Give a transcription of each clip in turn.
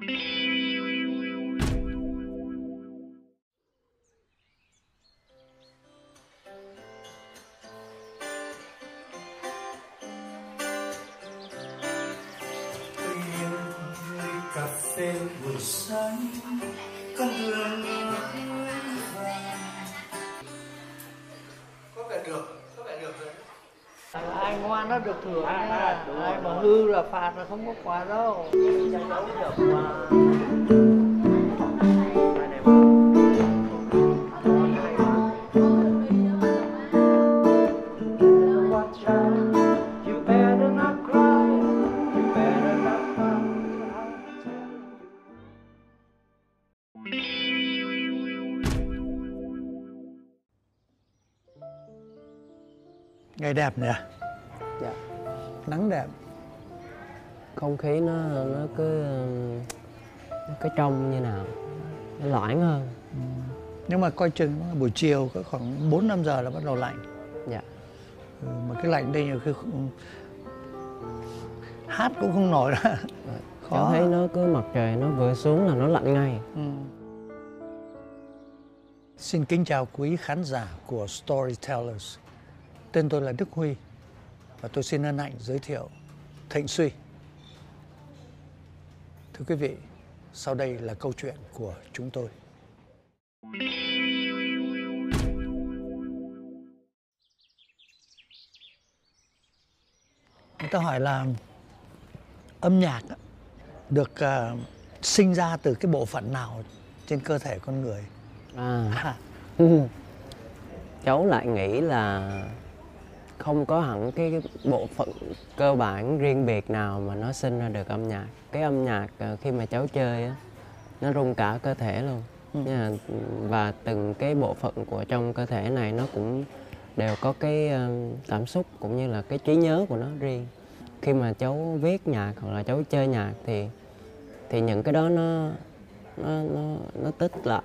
Thank you. Nó được thưởng à, à, ai mà hư là phạt là không có quà đâu. Watch out, you không khí nó nó cứ nó cứ trong như nào nó loãng hơn Nhưng mà coi chừng buổi chiều có khoảng 4 5 giờ là bắt đầu lạnh. dạ Ừ, mà cái lạnh đây nhiều khi không... hát cũng không nổi nữa. cháu thấy nó cứ mặt trời nó vừa xuống là nó lạnh ngay Ừ. Xin kính chào quý khán giả của Storytellers. Tên tôi là Đức Huy và tôi xin hân hạnh giới thiệu Thịnh Suy. Thưa quý vị, sau đây là câu chuyện của chúng tôi. Người ta hỏi là âm nhạc được à, sinh ra từ cái bộ phận nào trên cơ thể con người? à À, cháu lại nghĩ là không có hẳn cái bộ phận cơ bản riêng biệt nào mà nó sinh ra được âm nhạc. Cái âm nhạc ờ, khi mà cháu chơi á nó rung cả cơ thể luôn. Là, và từng cái bộ phận của trong cơ thể này nó cũng đều có cái ờ, cảm xúc cũng như là cái trí nhớ của nó riêng. Khi mà cháu viết nhạc hoặc là cháu chơi nhạc thì thì những cái đó nó nó nó nó tích lại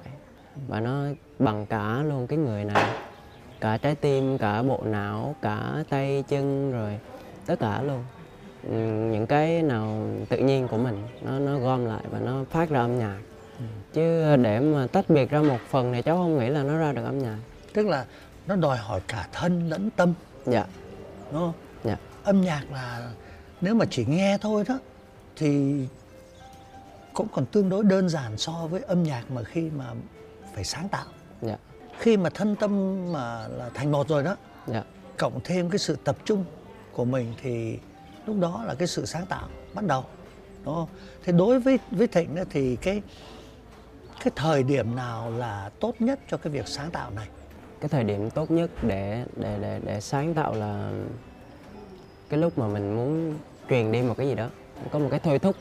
và nó bằng cả luôn cái người này cả trái tim cả bộ não cả tay chân rồi tất cả luôn. Ừ, những cái nào tự nhiên của mình nó nó gom lại và nó phát ra âm nhạc. Chứ để mà tách biệt ra một phần thì cháu không nghĩ là nó ra được âm nhạc. Tức là nó đòi hỏi cả thân lẫn tâm, dạ. Đúng không? dạ. Âm nhạc là nếu mà chỉ nghe thôi đó thì cũng còn tương đối đơn giản so với âm nhạc mà khi mà phải sáng tạo. dạ Khi mà thân tâm mà là thành một rồi đó, dạ cộng thêm cái sự tập trung của mình thì lúc đó là cái sự sáng tạo bắt đầu đúng không? Thế đối với với Thịnh thì cái cái thời điểm nào là tốt nhất cho cái việc sáng tạo này? cái thời điểm tốt nhất để để để để sáng tạo là cái lúc mà mình muốn truyền đi một cái gì đó có một cái thôi thúc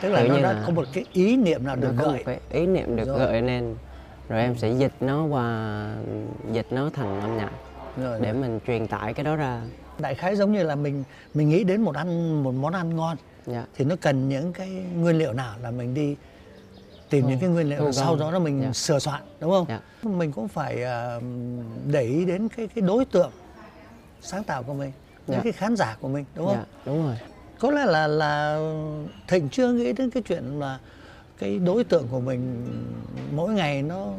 Tức là Kiểu nó đã là có một cái ý niệm nào được có một gợi cái ý niệm được Rồi. gợi nên rồi em sẽ dịch nó qua dịch nó thành âm nhạc rồi, để mình truyền tải cái đó ra đại khái giống như là mình mình nghĩ đến một ăn một món ăn ngon dạ thì nó cần những cái nguyên liệu nào là mình đi tìm Thu- những cái nguyên liệu và sau đó là mình Dạ. sửa soạn đúng không? Dạ. Mình cũng phải à, để ý đến cái cái đối tượng sáng tạo của mình, đến Dạ. cái khán giả của mình đúng không? dạ đúng rồi Có lẽ là là Thịnh chưa nghĩ đến cái chuyện là cái đối tượng của mình mỗi ngày nó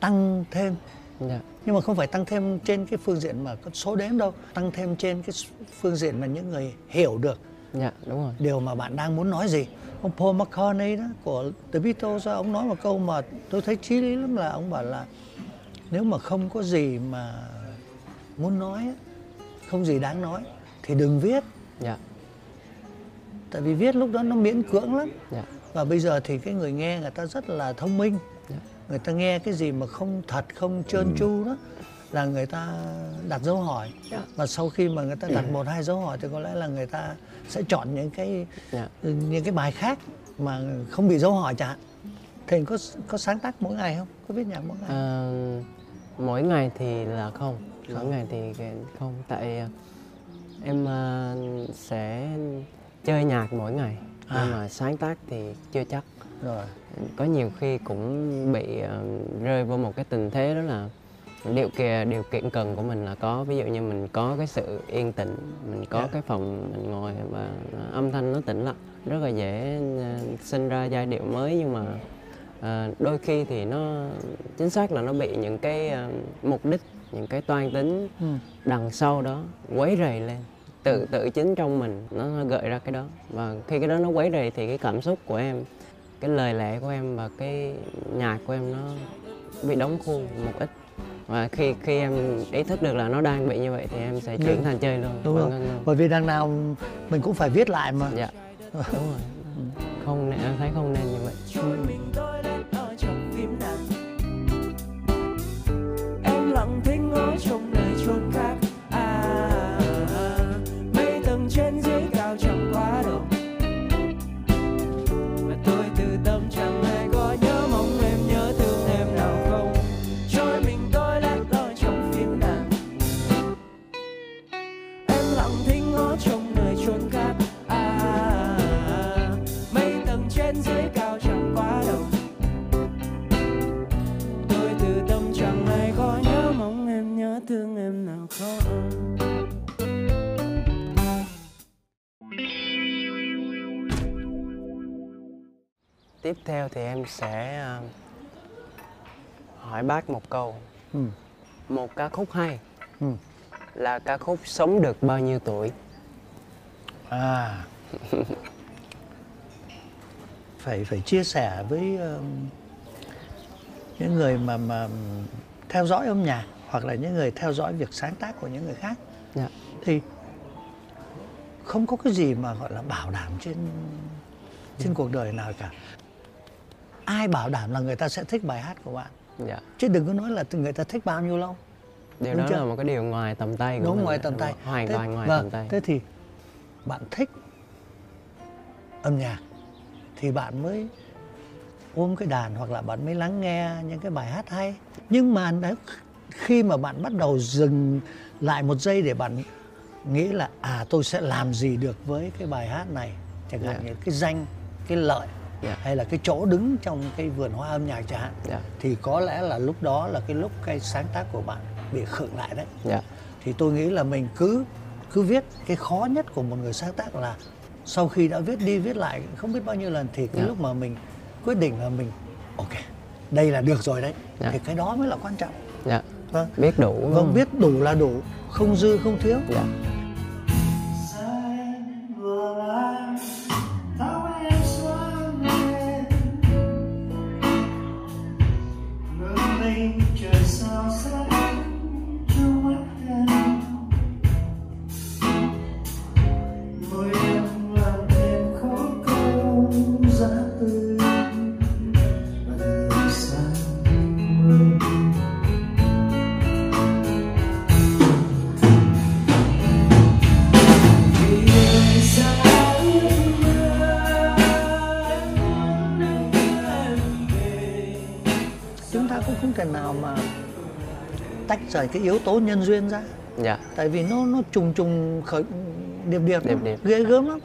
tăng thêm. Dạ. Nhưng mà không phải tăng thêm trên cái phương diện mà có số đếm đâu tăng thêm trên cái phương diện mà những người hiểu được dạ đúng rồi. điều mà bạn đang muốn nói gì. Ông Paul McCartney đó của The Beatles ông nói một câu mà tôi thấy chí lý lắm là ông bảo là nếu mà không có gì mà muốn nói không gì đáng nói thì đừng viết. Dạ. Tại vì viết lúc đó nó miễn cưỡng lắm. Dạ và bây giờ thì cái người nghe người ta rất là thông minh. Dạ. người ta nghe cái gì mà không thật không trơn tru đó là người ta đặt dấu hỏi. Dạ. và sau khi mà người ta đặt một hai dấu hỏi thì có lẽ là người ta sẽ chọn những cái dạ. những cái bài khác mà không bị dấu hỏi chẳng hạn. Thịnh có có sáng tác mỗi ngày không? Có viết nhạc mỗi ngày? Ờ, mỗi ngày thì là không. Mỗi ngày thì không. Tại ờ, em ờ, sẽ chơi nhạc mỗi ngày. À. nhưng mà sáng tác thì chưa chắc. Rồi. Có nhiều khi cũng bị ờ, rơi vào một cái tình thế đó là điều kiện điều kiện cần của mình là có. Ví dụ như mình có cái sự yên tĩnh mình có Dạ. cái phòng mình ngồi và âm thanh nó tĩnh lặng rất là dễ ờ, sinh ra giai điệu mới. Nhưng mà ờ, đôi khi thì nó chính xác là nó bị những cái ờ, mục đích những cái toan tính Ừ. đằng sau đó quấy rầy lên tự tự chính trong mình nó, nó gợi ra cái đó. Và khi cái đó nó quấy rầy thì cái cảm xúc của em cái lời lẽ của em và cái nhạc của em nó bị đóng khuôn một ít. Và khi khi em ý thức được là nó đang bị như vậy thì em sẽ chuyển thành chơi luôn. đúng và rồi. ngưng luôn. bởi vì đằng nào mình cũng phải viết lại mà. Dạ đúng rồi. Không nên em thấy không tiếp theo thì em sẽ ờ, hỏi bác một câu. Ừ. một ca khúc hay Ừ. là ca khúc sống được bao nhiêu tuổi? À. Phải phải chia sẻ với um, những người mà mà theo dõi âm nhạc hoặc là những người theo dõi việc sáng tác của những người khác. Dạ. Thì không có cái gì mà gọi là bảo đảm trên trên cuộc đời nào cả ai bảo đảm là người ta sẽ thích bài hát của bạn? Dạ. Chứ đừng có nói là người ta thích bao nhiêu lâu. Điều Đúng đó chưa? là một cái điều ngoài tầm tay của đúng mình ngoài ạ. tầm tay. hoàn toàn ngoài vâng, tầm tay. thế thì bạn thích âm nhạc thì bạn mới ôm cái đàn hoặc là bạn mới lắng nghe những cái bài hát hay. Nhưng mà nếu khi mà bạn bắt đầu dừng lại một giây để bạn nghĩ là à tôi sẽ làm gì được với cái bài hát này? Chẳng hạn Dạ. như cái danh cái lợi Dạ. hay là cái chỗ đứng trong cái vườn hoa âm nhạc chẳng hạn. Dạ. thì có lẽ là lúc đó là cái lúc cái sáng tác của bạn bị khựng lại đấy. Dạ. Thì tôi nghĩ là mình cứ cứ viết. Cái khó nhất của một người sáng tác là sau khi đã viết đi viết lại không biết bao nhiêu lần thì cái Dạ. lúc mà mình quyết định là mình ok đây là được rồi đấy. Dạ. thì cái đó mới là quan trọng. Dạ. Vâng. Biết đủ. Vâng biết đủ là đủ không dư không thiếu. Dạ cũng không thể nào mà tách rời cái yếu tố nhân duyên ra. Dạ. Tại vì nó nó trùng trùng khởi điệp điệp, Điệp điệp. ghê gớm lắm.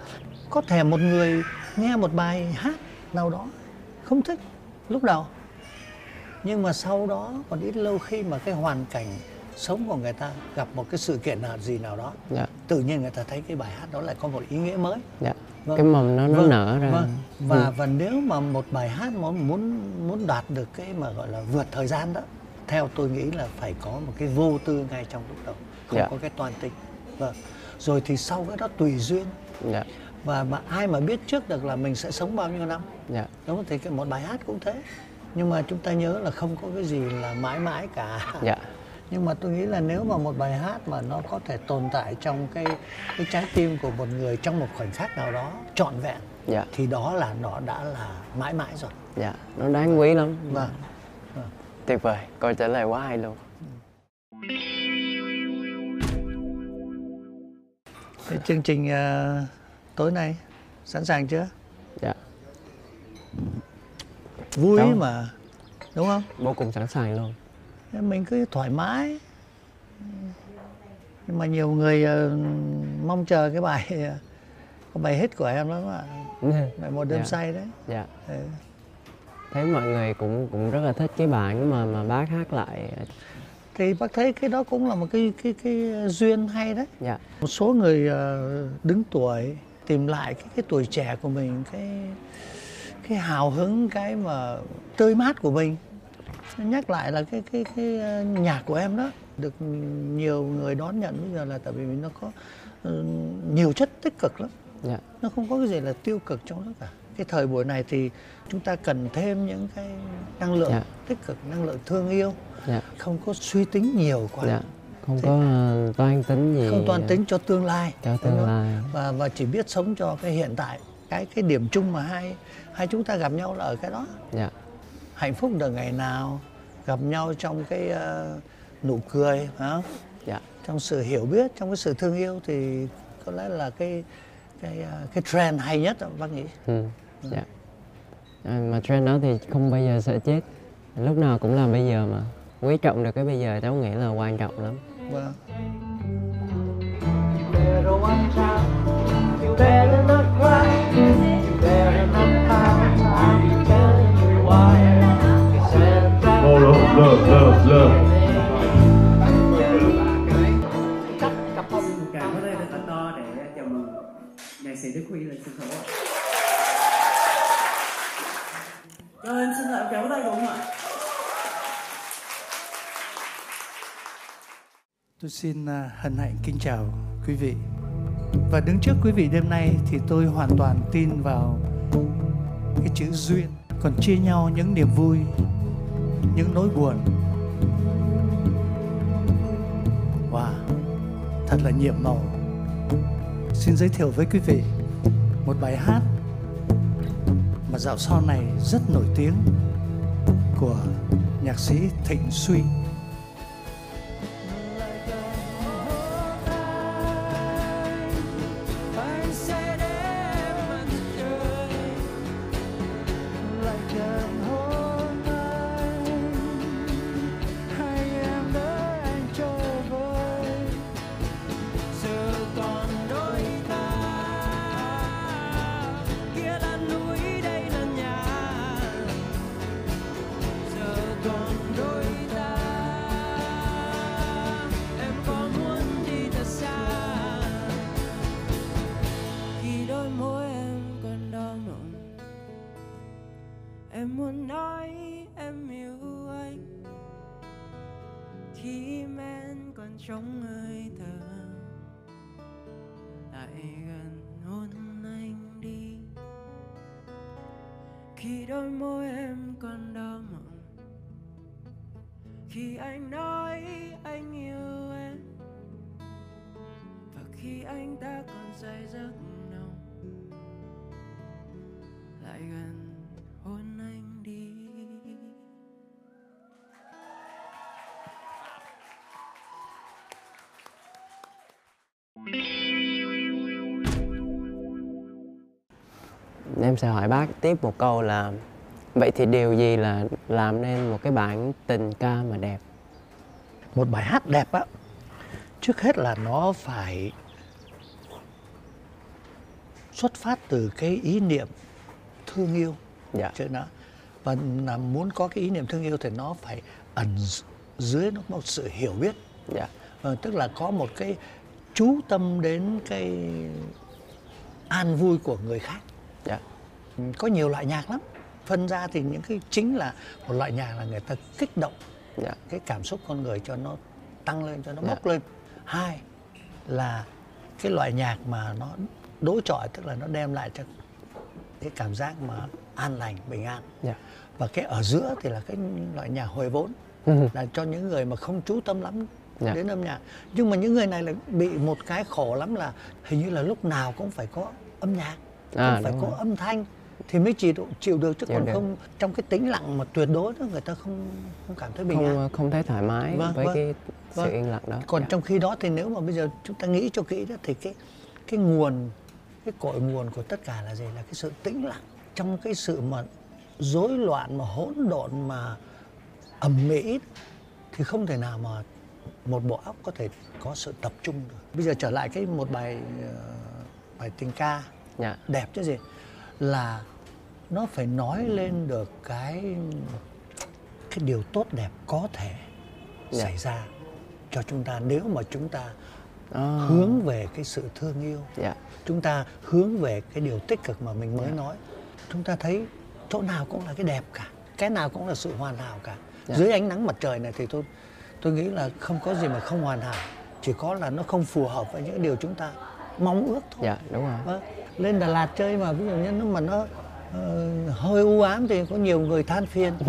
Có thể một người nghe một bài hát nào đó không thích lúc đầu. Nhưng mà sau đó còn ít lâu khi mà cái hoàn cảnh sống của người ta gặp một cái sự kiện nào gì nào đó dạ. tự nhiên người ta thấy cái bài hát đó lại có một ý nghĩa mới. Dạ Vâng. cái mầm nó nó Vâng, nở ra. Vâng. và Ừ. và nếu mà một bài hát mà muốn muốn đạt được cái mà gọi là vượt thời gian đó theo tôi nghĩ là phải có một cái vô tư ngay trong lúc đầu không Dạ. có cái toàn tính. Vâng. Rồi thì sau cái đó tùy duyên. Dạ. Và mà ai mà biết trước được là mình sẽ sống bao nhiêu năm. Dạ. Đúng không? Thì cái một bài hát cũng thế. Nhưng mà chúng ta nhớ là không có cái gì là mãi mãi cả. Dạ nhưng mà tôi nghĩ là nếu mà một bài hát mà nó có thể tồn tại trong cái cái trái tim của một người trong một khoảnh khắc nào đó trọn vẹn dạ. thì đó là nó đã là mãi mãi rồi. Dạ nó đáng quý lắm. Vâng. Tuyệt vời câu trả lời quá hay luôn. Cái chương trình ờ, tối nay sẵn sàng chưa? Dạ. Vui Cháu- mà đúng không? Vô cùng sẵn sàng luôn mình cứ thoải mái. Nhưng mà nhiều người ờ, mong chờ cái bài cái bài hit của em lắm ạ. Bài một đêm Dạ. say đấy. Dạ. Ừ. thấy mọi người cũng cũng rất là thích cái bản mà mà bác hát lại. Thì bác thấy cái đó cũng là một cái cái cái duyên hay đấy. Dạ. Một số người ờ, đứng tuổi tìm lại cái cái tuổi trẻ của mình cái cái hào hứng cái mà tươi mát của mình nhắc lại là cái cái cái ờ, nhạc của em đó được nhiều người đón nhận bây giờ là tại vì nó có ờ, nhiều chất tích cực lắm. Dạ. Nó không có cái gì là tiêu cực trong đó cả. Cái thời buổi này thì chúng ta cần thêm những cái năng lượng Dạ. tích cực năng lượng thương yêu. Dạ. Không có suy tính nhiều quá. Dạ. Không Thế- có ờ, toan tính gì không toàn tính cho tương lai cho tương lai. Và và chỉ biết sống cho cái hiện tại. Cái cái điểm chung mà hai hai chúng ta gặp nhau là ở cái đó. Dạ hạnh phúc được ngày nào gặp nhau trong cái ờ, nụ cười phải không? Dạ. Trong sự hiểu biết trong cái sự thương yêu thì có lẽ là cái cái ờ, cái trend hay nhất bác nghĩ ừ. dạ. À, mà trend đó thì không bao giờ sợ chết. Lúc nào cũng là bây giờ mà. Quý trọng được cái bây giờ cháu nghĩ là quan trọng lắm. Vâng không Cảm ơn đây thật là to để chào mừng nhạc sĩ Đức Huy lên sân khấu ạ. Cho em xin lại ơn tay đúng không ạ? Tôi xin à, hân hạnh kính chào quý vị. Và đứng trước quý vị đêm nay thì tôi hoàn toàn tin vào cái chữ duyên. Còn chia nhau những niềm vui, những nỗi buồn. Thật là nhiệm màu. Xin giới thiệu với quý vị một bài hát mà dạo sau này rất nổi tiếng của nhạc sĩ Thịnh Suy. Em sẽ hỏi bác tiếp một câu là vậy thì điều gì là làm nên một cái bản tình ca mà đẹp? Một bài hát đẹp á. Trước hết là nó phải xuất phát từ cái ý niệm thương yêu. Dạ. Chứ nó và là muốn có cái ý niệm thương yêu thì nó phải ẩn dưới nó một sự hiểu biết. Dạ. Ờ, tức là có một cái chú tâm đến cái an vui của người khác. Dạ có nhiều loại nhạc lắm. Phân ra thì những cái chính là một loại nhạc là người ta kích động. Dạ. Cái cảm xúc con người cho nó tăng lên cho nó Dạ. bốc lên. Hai là cái loại nhạc mà nó đối chọi tức là nó đem lại cho cái cảm giác mà an lành bình an. Dạ. Và cái ở giữa thì là cái loại nhạc hồi vốn. Là cho những người mà không chú tâm lắm Dạ. đến âm nhạc. Nhưng mà những người này là bị một cái khổ lắm là hình như là lúc nào cũng phải có âm nhạc À, cũng phải có rồi. âm thanh thì mới chịu chịu được chứ Chịu còn được. không trong cái tĩnh lặng mà tuyệt đối đó người ta không không cảm thấy bình an không không thấy thoải mái Vâng, với vâng. cái sự Vâng. yên lặng đó còn Dạ. trong khi đó thì nếu mà bây giờ chúng ta nghĩ cho kỹ đó thì cái cái nguồn cái cội nguồn của tất cả là gì là cái sự tĩnh lặng trong cái sự mà rối loạn mà hỗn độn mà ầm ĩ thì không thể nào mà một bộ óc có thể có sự tập trung được bây giờ trở lại cái một bài ờ, bài tình ca dạ đẹp chứ gì là nó phải nói lên được cái cái điều tốt đẹp có thể Dạ. xảy ra cho chúng ta. Nếu mà chúng ta À, hướng về cái sự thương yêu dạ. chúng ta hướng về cái điều tích cực mà mình mới nói chúng ta thấy chỗ nào cũng là cái đẹp cả cái nào cũng là sự hoàn hảo cả. Dạ. dưới ánh nắng mặt trời này thì tôi tôi nghĩ là không có gì mà không hoàn hảo chỉ có là nó không phù hợp với những điều chúng ta mong ước thôi. Dạ đúng rồi. Vâng. Lên Đà Lạt chơi mà ví dụ như nó mà nó ờ, hơi u ám thì có nhiều người than phiền.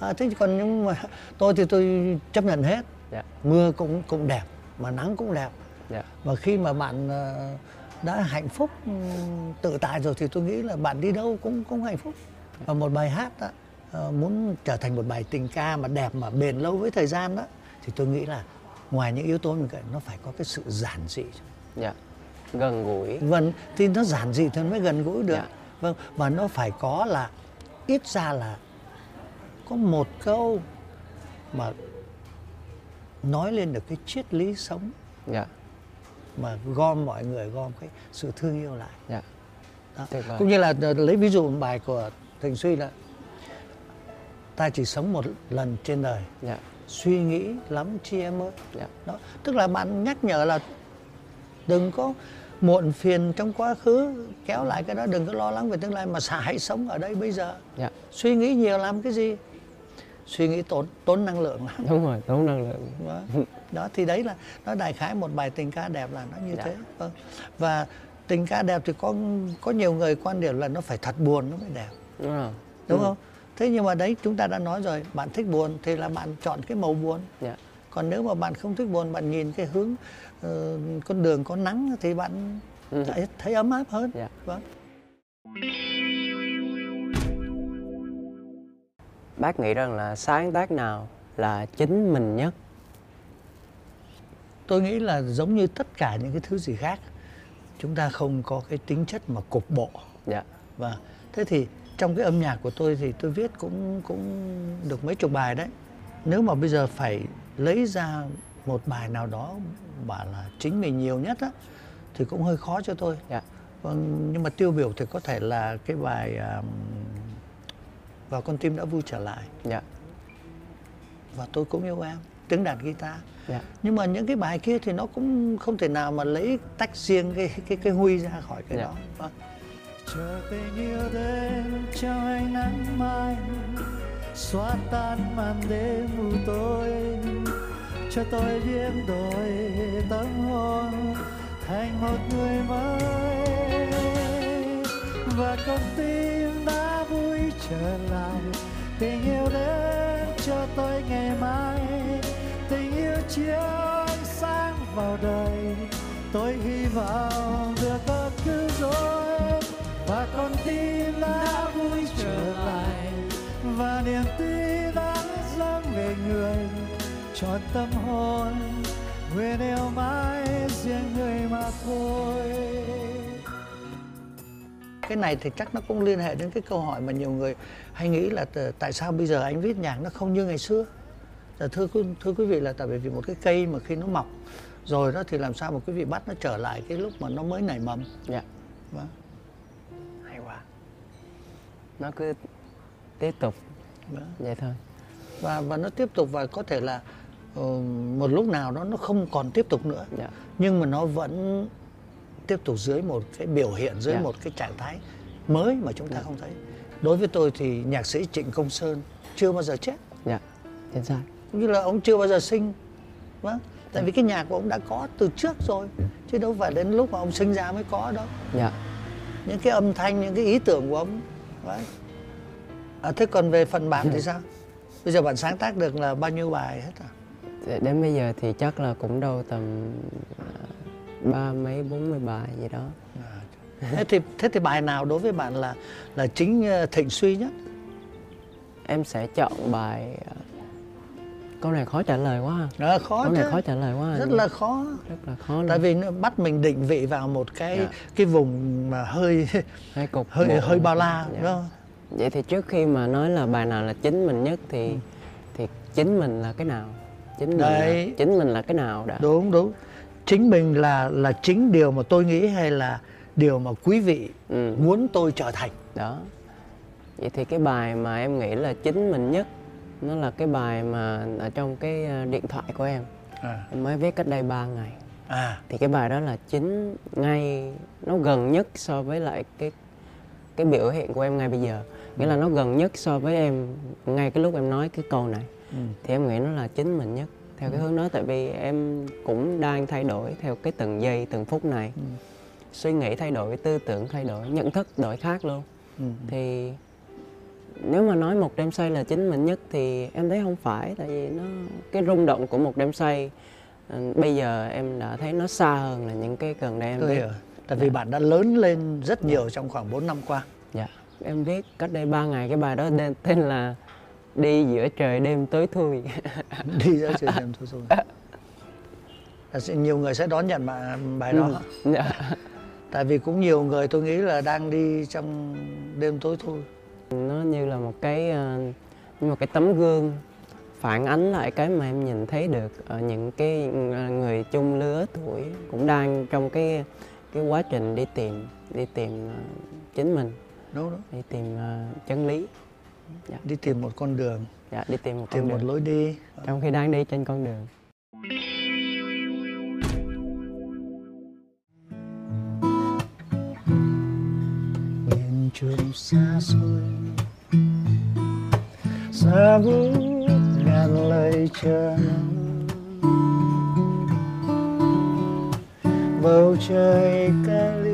À, thế còn nhưng mà tôi thì tôi chấp nhận hết. Dạ. Mưa cũng cũng đẹp mà nắng cũng đẹp. Dạ. Và khi mà bạn ờ, đã hạnh phúc ừm, tự tại rồi thì tôi nghĩ là bạn đi đâu cũng cũng hạnh phúc. Và một bài hát đó, ờ, muốn trở thành một bài tình ca mà đẹp mà bền lâu với thời gian đó thì tôi nghĩ là ngoài những yếu tố mình kể nó phải có cái sự giản dị. Dạ gần gũi. Vâng thì nó giản dị thì nó mới gần gũi được. Dạ. vâng và nó phải có là ít ra là có một câu mà nói lên được cái triết lý sống. Dạ. Mà gom mọi người gom cái sự thương yêu lại. Dạ. Đó. Cũng như là ờ, lấy ví dụ một bài của Thành Suy là ta chỉ sống một lần trên đời. Dạ. Suy nghĩ lắm chi em ơi. Dạ. Đó. Tức là bạn nhắc nhở là đừng có muộn phiền trong quá khứ kéo lại cái đó đừng có lo lắng về tương lai mà hãy sống ở đây bây giờ. Dạ. Suy nghĩ nhiều làm cái gì? Suy nghĩ tốn tốn năng lượng lắm. Đúng rồi tốn năng lượng. Vâng. đó thì đấy là nó đại khái một bài tình ca đẹp là nó như Dạ. thế. Vâng. và tình ca đẹp thì có có nhiều người quan điểm là nó phải thật buồn nó mới đẹp. Đúng rồi. Đúng Ừ. không? Thế nhưng mà đấy chúng ta đã nói rồi bạn thích buồn thì là bạn chọn cái màu buồn. Dạ còn nếu mà bạn không thích buồn bạn nhìn cái hướng ờ, con đường có nắng thì bạn Ừ. thấy, thấy ấm áp hơn. Dạ. vâng. Bác nghĩ rằng là sáng tác nào là chính mình nhất? Tôi nghĩ là giống như tất cả những cái thứ gì khác chúng ta không có cái tính chất mà cục bộ. Dạ. Và thế thì trong cái âm nhạc của tôi thì tôi viết cũng cũng được mấy chục bài đấy. Nếu mà bây giờ phải lấy ra một bài nào đó bảo là chính mình nhiều nhất á thì cũng hơi khó cho tôi. Dạ. Vâng nhưng mà tiêu biểu thì có thể là cái bài um, và con tim đã vui trở lại. Dạ. Và tôi cũng yêu em tiếng đàn guitar. Dạ. Nhưng mà những cái bài kia thì nó cũng không thể nào mà lấy tách riêng cái cái cái huy ra khỏi cái Dạ. đó. Vâng. chờ tình yêu đến trong ánh nắng mai xóa tan màn đêm mù tối cho tôi biến đổi tâm hồn thành một người mới. Và con tim đã vui trở lại, tình yêu đến cho tôi ngày mai. Tình yêu chiếu sáng vào đời, tôi hy vọng được có cứu rỗi và con tim đã vui trở lại, và niềm tin đã dâng về người trọn tâm hồn nguyện yêu mãi riêng người mà thôi. Cái này thì chắc nó cũng liên hệ đến cái câu hỏi mà nhiều người hay nghĩ là tại sao bây giờ anh viết nhạc nó không như ngày xưa? Thưa quý, thưa quý vị là tại vì một cái cây mà khi nó mọc rồi đó thì làm sao mà quý vị bắt nó trở lại cái lúc mà nó mới nảy mầm? Dạ. Vâng. hay quá. Nó cứ tiếp tục. Vâng. vậy thôi. Và và nó tiếp tục và có thể là một lúc nào đó nó không còn tiếp tục nữa. Dạ. Nhưng mà nó vẫn tiếp tục dưới một cái biểu hiện dưới Dạ. một cái trạng thái mới mà chúng ta không thấy. Đối với tôi thì nhạc sĩ Trịnh Công Sơn chưa bao giờ chết. Dạ chính xác. Cũng như là ông chưa bao giờ sinh. Vâng tại vì cái nhạc của ông đã có từ trước rồi chứ đâu phải đến lúc mà ông sinh ra mới có đâu. Dạ. Những cái âm thanh những cái ý tưởng của ông đấy. À, thế còn về phần bản thì sao? Bây giờ bạn sáng tác được là bao nhiêu bài hết à đến bây giờ thì chắc là cũng đâu tầm à, ba mấy bốn mươi bài gì đó. Thế thì thế thì bài nào đối với bạn là là chính ờ, thịnh suy nhất? Em sẽ chọn bài à, câu này khó trả lời quá ha. Đó, khó câu này chứ. khó trả lời quá rất là khó. Rất là khó luôn. Tại vì nó bắt mình định vị vào một cái Dạ. cái vùng mà hơi hơi cục hơi bộ. hơi bao la Dạ. không? Vậy thì trước khi mà nói là bài nào là chính mình nhất thì thì chính mình là cái nào chính mình Đấy. là, chính mình là cái nào đã? Đúng đúng. Chính mình là là chính điều mà tôi nghĩ hay là điều mà quý vị ừ. muốn tôi trở thành. Đó. Vậy thì cái bài mà em nghĩ là chính mình nhất nó là cái bài mà ở trong cái ờ, điện thoại của em. À. Em mới viết cách đây 3 ngày. À. Thì cái bài đó là chính ngay nó gần nhất so với lại cái cái biểu hiện của em ngay bây giờ. Nghĩa là nó gần nhất so với em ngay cái lúc em nói cái câu này ừ. thì em nghĩ nó là chính mình nhất theo cái hướng đó tại vì em cũng đang thay đổi theo cái từng giây từng phút này Ừ. suy nghĩ thay đổi tư tưởng thay đổi nhận thức đổi khác luôn Ừ. thì nếu mà nói một đêm say là chính mình nhất thì em thấy không phải tại vì nó cái rung động của một đêm say ừ, bây giờ em đã thấy nó xa hơn là những cái gần đây em tôi hiểu tại vì bạn đã lớn lên rất nhiều trong khoảng 4 năm qua dạ em viết cách đây 3 ngày cái bài đó tên là đi giữa trời đêm tối thui. Đi ra chơi đêm Là sẽ- nhiều người sẽ đón nhận bài, bài đó. Ừ, dạ. tại vì cũng nhiều người tôi nghĩ là đang đi trong đêm tối thôi nó như là một cái ờ, như một cái tấm gương phản ánh lại cái mà em nhìn thấy được ở những cái ờ, người chung lứa tuổi cũng đang trong cái cái quá trình đi tìm đi tìm ờ, chính mình. Đúng đúng. Đi tìm chân lý đi tìm một con đường. Dạ đi tìm một tìm một đường. lối đi. Trong khi đang đi trên con đường. Miền trường xa xôi xa vút ngàn lời chờ bầu trời cali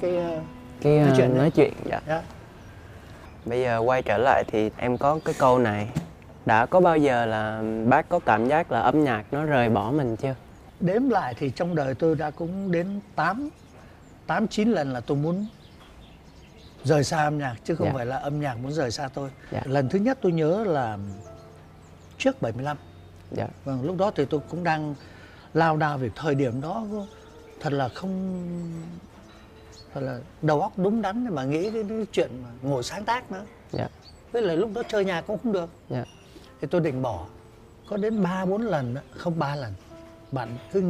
cái ờ, cái Nói ờ, chuyện nói chuyện dạ dạ. Bây giờ quay trở lại thì em có cái câu này Đã có bao giờ là bác có cảm giác là âm nhạc nó rời bỏ mình chưa? đếm lại thì trong đời tôi đã cũng đến 8 8 9 lần là tôi muốn rời xa âm nhạc chứ không Dạ. phải là âm nhạc muốn rời xa tôi. Dạ. Lần thứ nhất tôi nhớ là trước 75. Dạ, Vâng, lúc đó thì tôi cũng đang lao đao vì thời điểm đó thật là không thật là đầu óc đúng đắn để mà nghĩ cái, cái chuyện mà ngồi sáng tác nữa. dạ, Với lại lúc đó chơi nhạc cũng không được. dạ, thì tôi định bỏ. Có đến ba bốn lần đó, không ba lần. Bạn cứ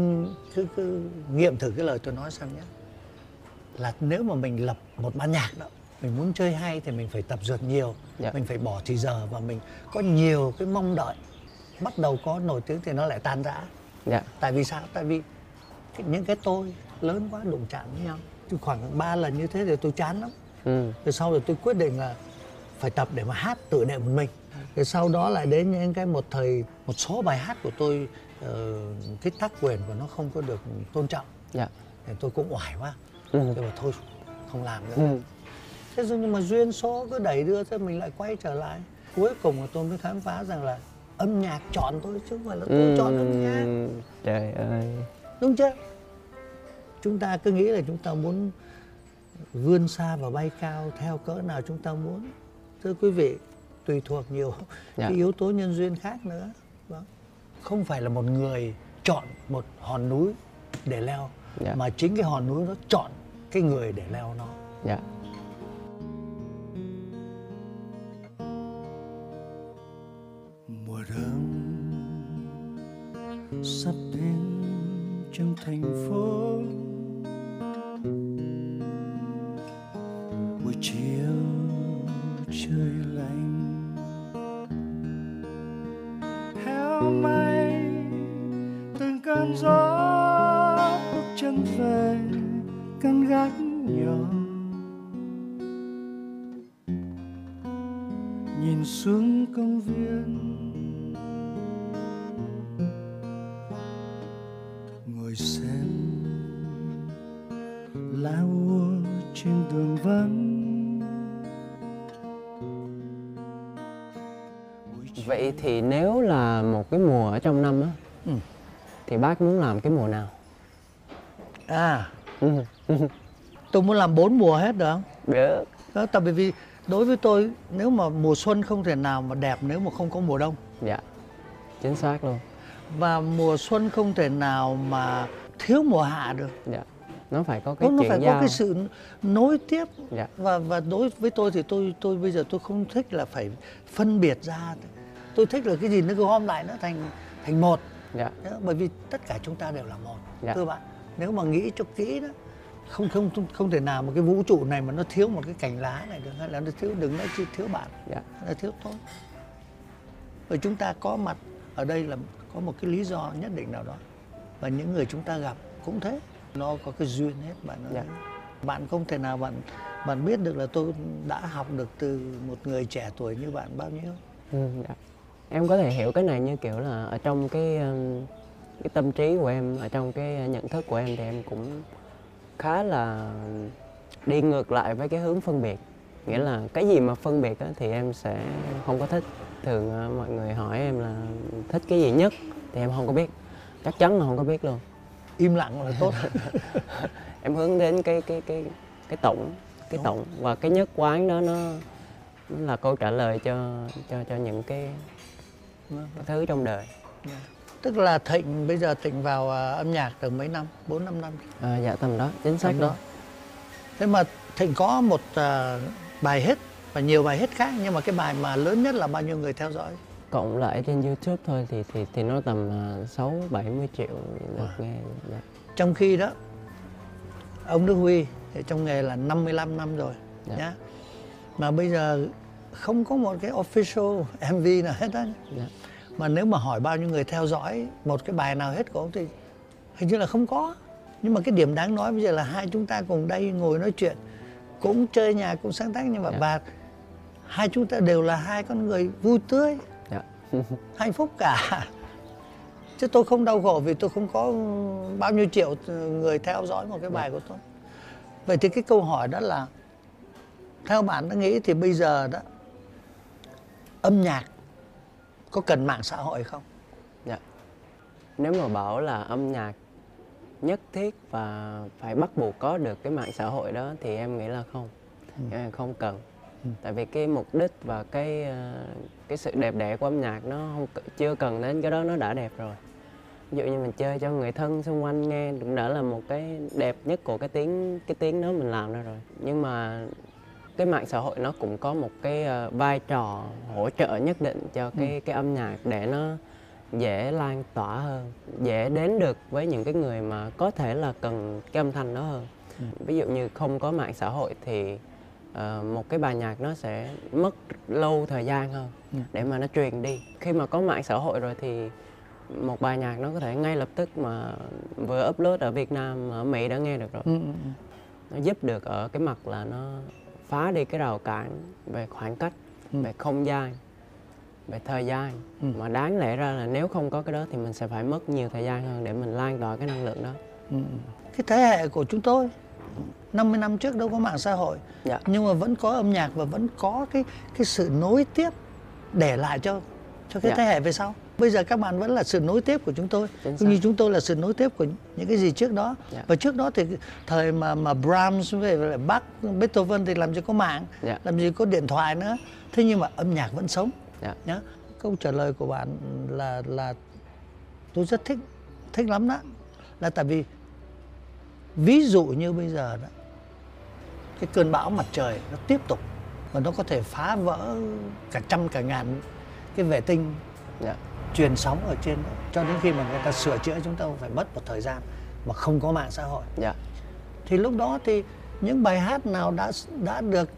cứ cứ nghiệm thử cái lời tôi nói xem nhé. Là nếu mà mình lập một ban nhạc đó mình muốn chơi hay thì mình phải tập dượt nhiều. Dạ. mình phải bỏ thì giờ và mình có nhiều cái mong đợi. Bắt đầu có nổi tiếng thì nó lại tan rã. Dạ, tại vì sao? Tại vì những cái tôi lớn quá đụng chạm với nhau khoảng ba lần như thế thì tôi chán lắm. Ừ, rồi sau rồi tôi quyết định là phải tập để mà hát tự đệm một mình. Rồi sau đó lại đến những cái một thời một số bài hát của tôi ờ, cái tác quyền của nó không có được tôn trọng. Dạ, thì tôi cũng oải quá. Ừ, tôi bảo thôi không làm nữa. Ừ, thế rồi nhưng mà duyên số cứ đẩy đưa thế mình lại quay trở lại. Cuối cùng là tôi mới khám phá rằng là âm nhạc chọn tôi chứ không phải là tôi chọn âm nhạc. Ừ, Trời ơi, đúng chưa chúng ta cứ nghĩ là chúng ta muốn vươn xa và bay cao theo cỡ nào chúng ta muốn thưa quý vị tùy thuộc nhiều Dạ. cái yếu tố nhân duyên khác nữa Vâng. không phải là một người chọn một hòn núi để leo Dạ. mà chính cái hòn núi nó chọn cái người để leo nó dạ, làm bốn mùa hết được không? Được. Đó, tại vì đối với tôi nếu mà mùa xuân không thể nào mà đẹp nếu mà không có mùa đông. Dạ chính xác luôn. Và mùa xuân không thể nào mà thiếu mùa hạ được. Dạ nó phải có cái nó, nó phải giao. có cái sự nối tiếp. Dạ. Và và đối với tôi thì tôi tôi bây giờ tôi không thích là phải phân biệt ra. Tôi thích là cái gì nó gom lại nó thành thành một. Dạ. Bởi vì tất cả chúng ta đều là một Dạ. thưa bạn. Nếu mà nghĩ cho kỹ đó không không không, thể nào mà cái vũ trụ này mà nó thiếu một cái cành lá này được hay là nó thiếu đừng nói chi thiếu bạn. Dạ. Là thiếu tôi bởi chúng ta có mặt ở đây là có một cái lý do nhất định nào đó. Và những người chúng ta gặp cũng thế. Nó có cái duyên hết bạn ơi. Dạ. bạn không thể nào bạn bạn biết được là tôi đã học được từ một người trẻ tuổi như bạn bao nhiêu. Ừ, dạ. Em có thể hiểu cái này như kiểu là ở trong cái cái tâm trí của em, ở trong cái nhận thức của em thì em cũng khá là đi ngược lại với cái hướng phân biệt. Nghĩa là cái gì mà phân biệt á, thì em sẽ không có thích. Thường ờ, mọi người hỏi em là thích cái gì nhất thì em không có biết. Chắc chắn là không có biết luôn. im lặng là tốt Em hướng đến cái cái cái cái tổng, cái tổng và cái nhất quán đó nó nó là câu trả lời cho cho cho những cái, cái thứ trong đời. Tức là thịnh bây giờ thịnh vào à, âm nhạc được mấy năm bốn năm năm À, dạ tầm đó chính xác Tầm đó đó thế mà thịnh có một à, bài hit và nhiều bài hit khác nhưng mà cái bài mà lớn nhất là bao nhiêu người theo dõi cộng lại trên YouTube thôi thì thì thì nó tầm à, sáu bảy mươi triệu được Wow. nghe dạ. trong khi đó ông Đức Huy thì trong nghề là 55 năm rồi Dạ. nhá mà bây giờ không có một cái official MV nào hết á Dạ. Mà nếu mà hỏi bao nhiêu người theo dõi một cái bài nào hết của ông thì hình như là không có. Nhưng mà cái điểm đáng nói bây giờ là hai chúng ta cùng đây ngồi nói chuyện cũng chơi nhà cũng sáng tác nhưng mà Dạ. và hai chúng ta đều là hai con người vui tươi. Dạ. hạnh phúc cả. Chứ tôi không đau khổ vì tôi không có bao nhiêu triệu người theo dõi một cái bài của tôi. Vậy thì cái câu hỏi đó là theo bạn đã nghĩ thì bây giờ đó âm nhạc có cần mạng xã hội không Dạ. Nếu mà bảo là âm nhạc nhất thiết và phải bắt buộc có được cái mạng xã hội đó thì em nghĩ là không. Em không cần. Tại vì cái mục đích và cái ờ, cái sự đẹp đẽ của âm nhạc nó không chưa cần đến cái đó nó đã đẹp rồi. Ví dụ như mình chơi cho người thân xung quanh nghe cũng đã là một cái đẹp nhất của cái tiếng cái tiếng đó mình làm ra rồi. Nhưng mà cái mạng xã hội nó cũng có một cái ờ, vai trò hỗ trợ nhất định cho cái cái âm nhạc để nó dễ lan tỏa hơn dễ đến được với những cái người mà có thể là cần cái âm thanh đó hơn. Ví dụ như không có mạng xã hội thì ờ, một cái bài nhạc nó sẽ mất lâu thời gian hơn để mà nó truyền đi. Khi mà có mạng xã hội rồi thì một bài nhạc nó có thể ngay lập tức mà vừa upload ở Việt Nam ở Mỹ đã nghe được rồi. Nó giúp được ở cái mặt là nó phá đi cái rào cản về khoảng cách về không gian về thời gian. Mà đáng lẽ ra là nếu không có cái đó thì mình sẽ phải mất nhiều thời gian hơn để mình lan tỏa cái năng lượng đó. Cái thế hệ của chúng tôi 50 năm trước đâu có mạng xã hội. Dạ. nhưng mà vẫn có âm nhạc và vẫn có cái cái sự nối tiếp để lại cho cho cái Dạ. thế hệ về sau bây giờ các bạn vẫn là sự nối tiếp của chúng tôi. Cũng như chúng tôi là sự nối tiếp của những cái gì trước đó. Dạ. và trước đó thì thời mà mà Brahms với lại Bach Beethoven thì làm gì có mạng Dạ. làm gì có điện thoại nữa. Thế nhưng mà âm nhạc vẫn sống. Dạ. nhá. Câu trả lời của bạn là là tôi rất thích thích lắm đó. Là tại vì ví dụ như bây giờ đó cái cơn bão mặt trời nó tiếp tục và nó có thể phá vỡ cả trăm cả ngàn cái vệ tinh. Dạ truyền sóng ở trên cho đến khi mà người ta sửa chữa chúng ta phải mất một thời gian mà không có mạng xã hội. Dạ. Thì lúc đó thì những bài hát nào đã đã được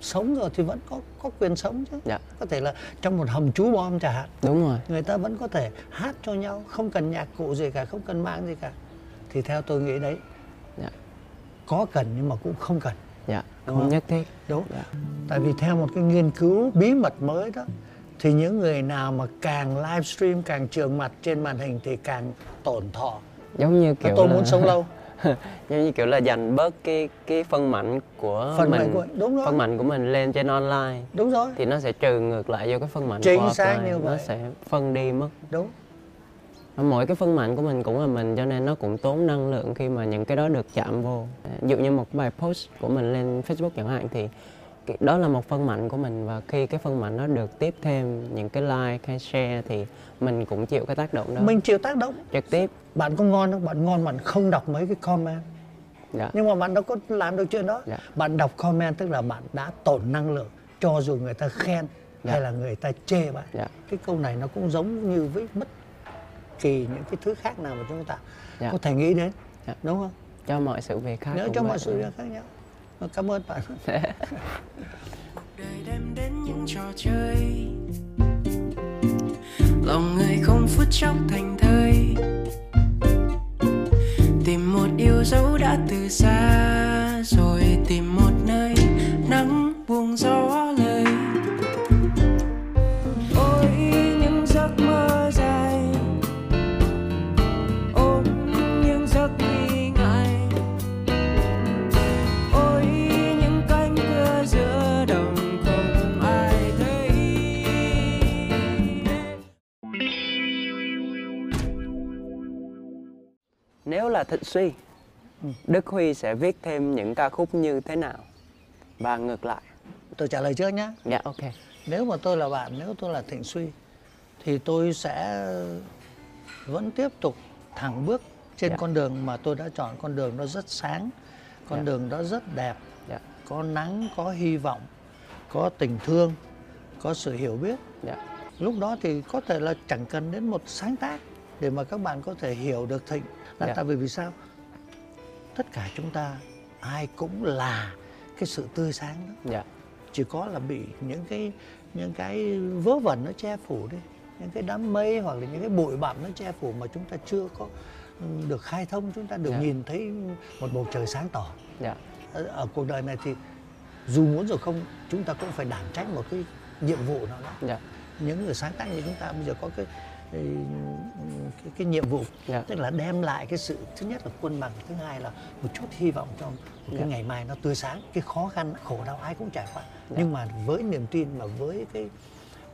sống rồi thì vẫn có có quyền sống chứ. Dạ. có thể là trong một hầm trú bom chẳng hạn. Đúng rồi. Người ta vẫn có thể hát cho nhau không cần nhạc cụ gì cả không cần mạng gì cả. Thì theo tôi nghĩ đấy dạ. có cần nhưng mà cũng không cần. Dạ Đúng không không? nhất thiết. Đúng. Dạ. tại vì theo một cái nghiên cứu bí mật mới đó thì những người nào mà càng livestream càng trường mặt trên màn hình thì càng tổn thọ. Giống như Và kiểu tôi là- muốn sống lâu. Giống như kiểu là dành bớt cái cái phân mạnh của Phần mình mạnh của- đúng rồi. phân mạnh của mình lên trên online. Đúng rồi. Thì nó sẽ trừ ngược lại vô cái phân mạnh Chính của xác offline như nó vậy. sẽ phân đi mất. Đúng. Mỗi cái phân mạnh của mình cũng là mình cho nên nó cũng tốn năng lượng khi mà những cái đó được chạm vô. Ví dụ như một bài post của mình lên Facebook chẳng hạn thì đó là một phân mạnh của mình và khi cái phân mạnh nó được tiếp thêm những cái like hay share thì mình cũng chịu cái tác động đó. Mình chịu tác động. Trực tiếp. Bạn có ngon không? Bạn ngon bạn không đọc mấy cái comment. Dạ. Nhưng mà bạn đâu có làm được chuyện đó. Dạ. bạn đọc comment tức là bạn đã tổn năng lượng cho dù người ta khen Dạ. hay là người ta chê bạn. Dạ. cái câu này nó cũng giống như với bất kỳ những cái thứ khác nào mà chúng ta Dạ. có thể nghĩ đến Dạ. đúng không? Cho mọi sự việc khác cũng cho mọi sự việc khác nhau cảm ơn bạn. Đời đem đến những trò chơi. Lòng người không phút chốc thành thơi. Tìm một yêu dấu đã từ xa rồi tìm một nơi nắng buông gió là Thịnh Suy. Đức Huy sẽ viết thêm những ca khúc như thế nào? Và ngược lại. Tôi trả lời trước nhé dạ ok. Nếu mà tôi là bạn nếu tôi là thịnh suy thì tôi sẽ vẫn tiếp tục thẳng bước trên Dạ. con đường mà tôi đã chọn. Con đường nó rất sáng con Dạ. đường đó rất đẹp dạ. có nắng có hy vọng có tình thương có sự hiểu biết. Dạ. Lúc đó thì có thể là chẳng cần đến một sáng tác để mà các bạn có thể hiểu được thịnh là Dạ. tại vì vì sao? Tất cả chúng ta ai cũng là cái sự tươi sáng đó. Dạ. Chỉ có là bị những cái những cái vớ vẩn nó che phủ đi những cái đám mây hoặc là những cái bụi bặm nó che phủ mà chúng ta chưa có được khai thông chúng ta được Dạ. nhìn thấy một bầu trời sáng tỏ. Dạ. Ở, ở cuộc đời này thì dù muốn rồi không chúng ta cũng phải đảm trách một cái nhiệm vụ nào đó. Dạ. Những người sáng tác như chúng ta bây giờ có cái cái, cái, cái nhiệm vụ. Dạ. tức là đem lại cái sự thứ nhất là quân bằng thứ hai là một chút hy vọng cho một cái Dạ. ngày mai nó tươi sáng. Cái khó khăn khổ đau ai cũng trải qua. Nhưng mà với niềm tin mà với cái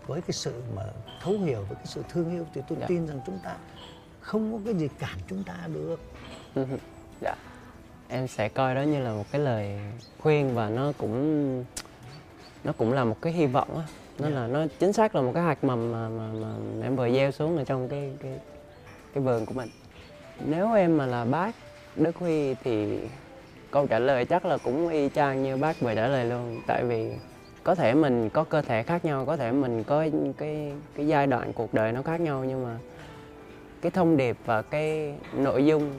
với cái sự mà thấu hiểu với cái sự thương yêu thì tôi Dạ. tin rằng chúng ta không có cái gì cản chúng ta được. Dạ. Em sẽ coi đó như là một cái lời khuyên và nó cũng nó cũng là một cái hy vọng á nó là nó chính xác là một cái hạt mầm mà mà, mà em vừa gieo xuống ở trong cái cái cái vườn của mình. Nếu em mà là bác Đức Huy thì câu trả lời chắc là cũng y chang như bác vừa trả lời luôn. Tại vì có thể mình có cơ thể khác nhau có thể mình có cái cái giai đoạn cuộc đời nó khác nhau nhưng mà cái thông điệp và cái nội dung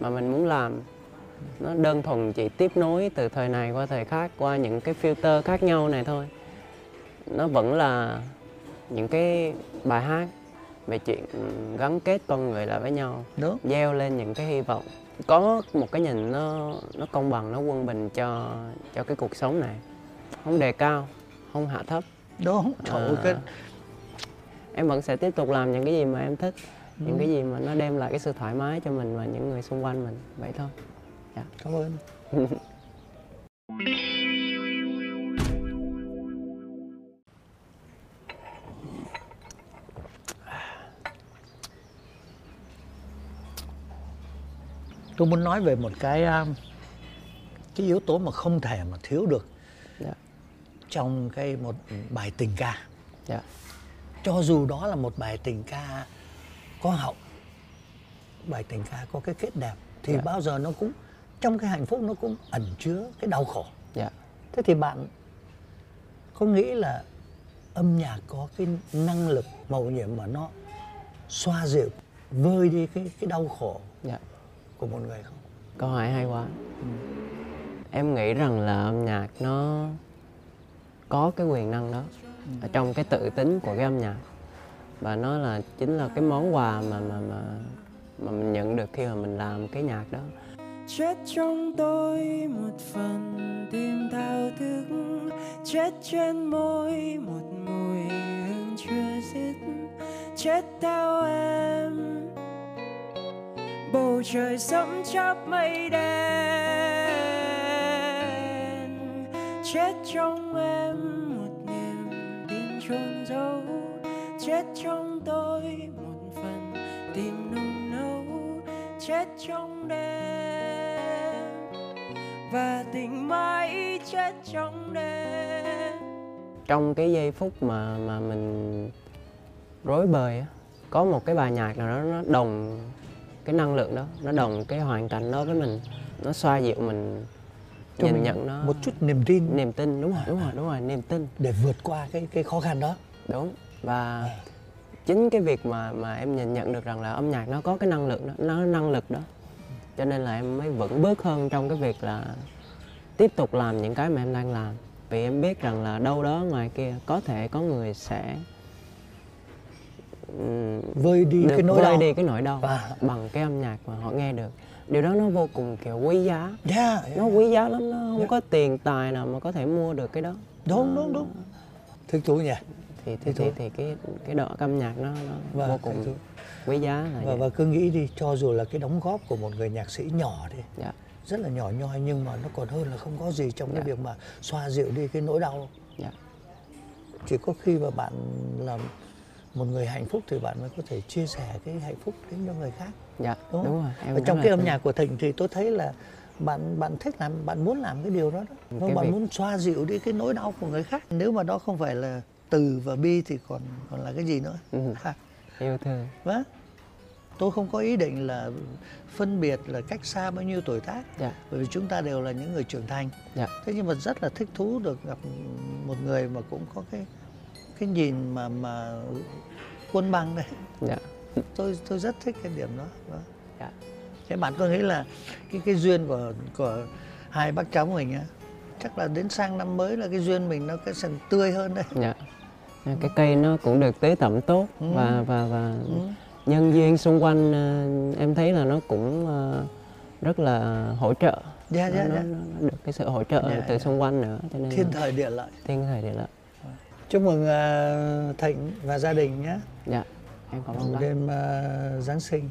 mà mình muốn làm nó đơn thuần chỉ tiếp nối từ thời này qua thời khác qua những cái filter khác nhau này thôi nó vẫn là những cái bài hát về chuyện gắn kết con người lại với nhau đúng. gieo lên những cái hy vọng. Có một cái nhìn nó nó công bằng nó quân bình cho cho cái cuộc sống này. Không đề cao không hạ thấp. Đúng trời À, cái em vẫn sẽ tiếp tục làm những cái gì mà em thích những cái gì mà nó đem lại cái sự thoải mái cho mình và những người xung quanh mình. Vậy thôi. Cảm ơn tôi muốn nói về một cái um, cái yếu tố mà không thể mà thiếu được dạ. trong cái một bài tình ca. Dạ. Cho dù đó là một bài tình ca có hậu bài tình ca có cái kết đẹp thì Dạ. bao giờ nó cũng trong cái hạnh phúc nó cũng ẩn chứa cái đau khổ. Dạ. Thế thì bạn có nghĩ là âm nhạc có cái năng lực màu nhiệm mà nó xoa dịu vơi đi cái cái đau khổ dạ của một người không? Câu hỏi hay quá. Em nghĩ rằng là âm nhạc nó có cái quyền năng đó ở trong cái tự tính của cái âm nhạc. Và nó là chính là cái món quà mà mà mà mà mình nhận được khi mà mình làm cái nhạc đó. Chết trong tôi một phần tìm thao thức. Chết trên môi một mùi hương chưa dứt. Chết theo em trời sẫm chắp mây đen. Chết trong em một niềm tin chôn giấu. Chết trong tôi một phần tim nung nấu. Chết trong đêm và tình mãi chết trong đêm. Trong cái giây phút mà mà mình rối bời á, có một cái bài nhạc nào đó nó đồng cái năng lượng đó nó đồng cái hoàn cảnh đó với mình nó xoa dịu mình Cho nhìn mình nhận nó một chút niềm tin. Niềm tin đúng rồi đúng rồi. đúng rồi niềm tin. Để vượt qua cái cái khó khăn đó. Đúng và chính cái việc mà mà em nhìn nhận được rằng là âm nhạc nó có cái năng lượng đó nó năng lực đó. Cho nên là em mới vững bước hơn trong cái việc là tiếp tục làm những cái mà em đang làm. Vì em biết rằng là đâu đó ngoài kia có thể có người sẽ vơi đi được cái nỗi vơi đau đi cái nỗi đau Và- bằng cái âm nhạc mà họ nghe được. Điều đó nó vô cùng kiểu quý giá. Yeah, nó quý giá lắm nó không có tiền tài nào mà có thể mua được cái đó. Đúng đúng đúng. Thích thú nhỉ? Thì thì thì, thì cái cái độ âm nhạc nó, nó Và vô thích thú. cùng quý giá là và vậy. và cứ nghĩ đi cho dù là cái đóng góp của một người nhạc sĩ nhỏ đi dạ. rất là nhỏ nhoi nhưng mà nó còn hơn là không có gì trong cái Dạ. việc mà xoa dịu đi cái nỗi đau. Dạ. Chỉ có khi mà bạn là một người hạnh phúc thì bạn mới có thể chia sẻ cái hạnh phúc đến cho người khác dạ đúng, đúng, rồi em Và trong cái âm nhạc của Thịnh thì tôi thấy là bạn bạn thích làm bạn muốn làm cái điều đó đó Cái bạn việc- muốn xoa dịu đi cái nỗi đau của người khác. Nếu mà đó không phải là từ và bi thì còn còn là cái gì nữa? Ừ. ha. Yêu thương. Vâng. Tôi không có ý định là phân biệt là cách xa bao nhiêu tuổi tác dạ. bởi vì chúng ta đều là những người trưởng thành. Dạ. Thế nhưng mà rất là thích thú được gặp một người mà cũng có cái cái nhìn mà mà quân bằng đấy dạ. Tôi tôi rất thích cái điểm đó. Dạ. Thế bạn có nghĩ là cái cái duyên của của hai bác cháu mình á chắc là đến sang năm mới là cái duyên mình nó cái sần tươi hơn đấy. Dạ. Cái cây nó cũng được tưới tẩm tốt Ừ. và và và ừ. nhân duyên xung quanh ờ, em thấy là nó cũng ờ, rất là hỗ trợ. Dạ nó, dạ nó, dạ. nó nó được cái sự hỗ trợ Dạ, từ dạ. xung quanh nữa cho nên thiên thời địa lợi. thiên thời địa lợi chúc mừng uh, thịnh và gia đình nhé. Dạ em cảm ơn bác đêm uh, giáng sinh.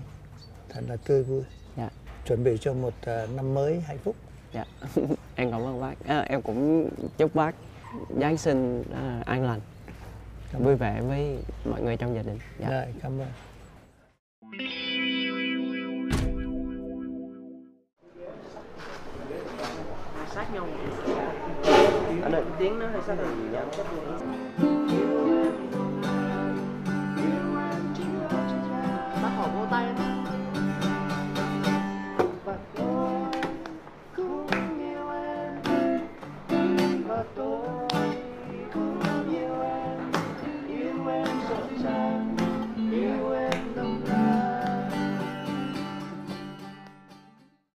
Thật là tươi vui. Dạ. Chuẩn bị cho một uh, năm mới hạnh phúc. Dạ. Em cảm ơn bác. À, em cũng chúc bác giáng sinh à, an lành vui vẻ với mọi người trong gia đình. Dạ. Rồi, cảm ơn. Sát nhau anh ơi tiếng nó hơi sát rồi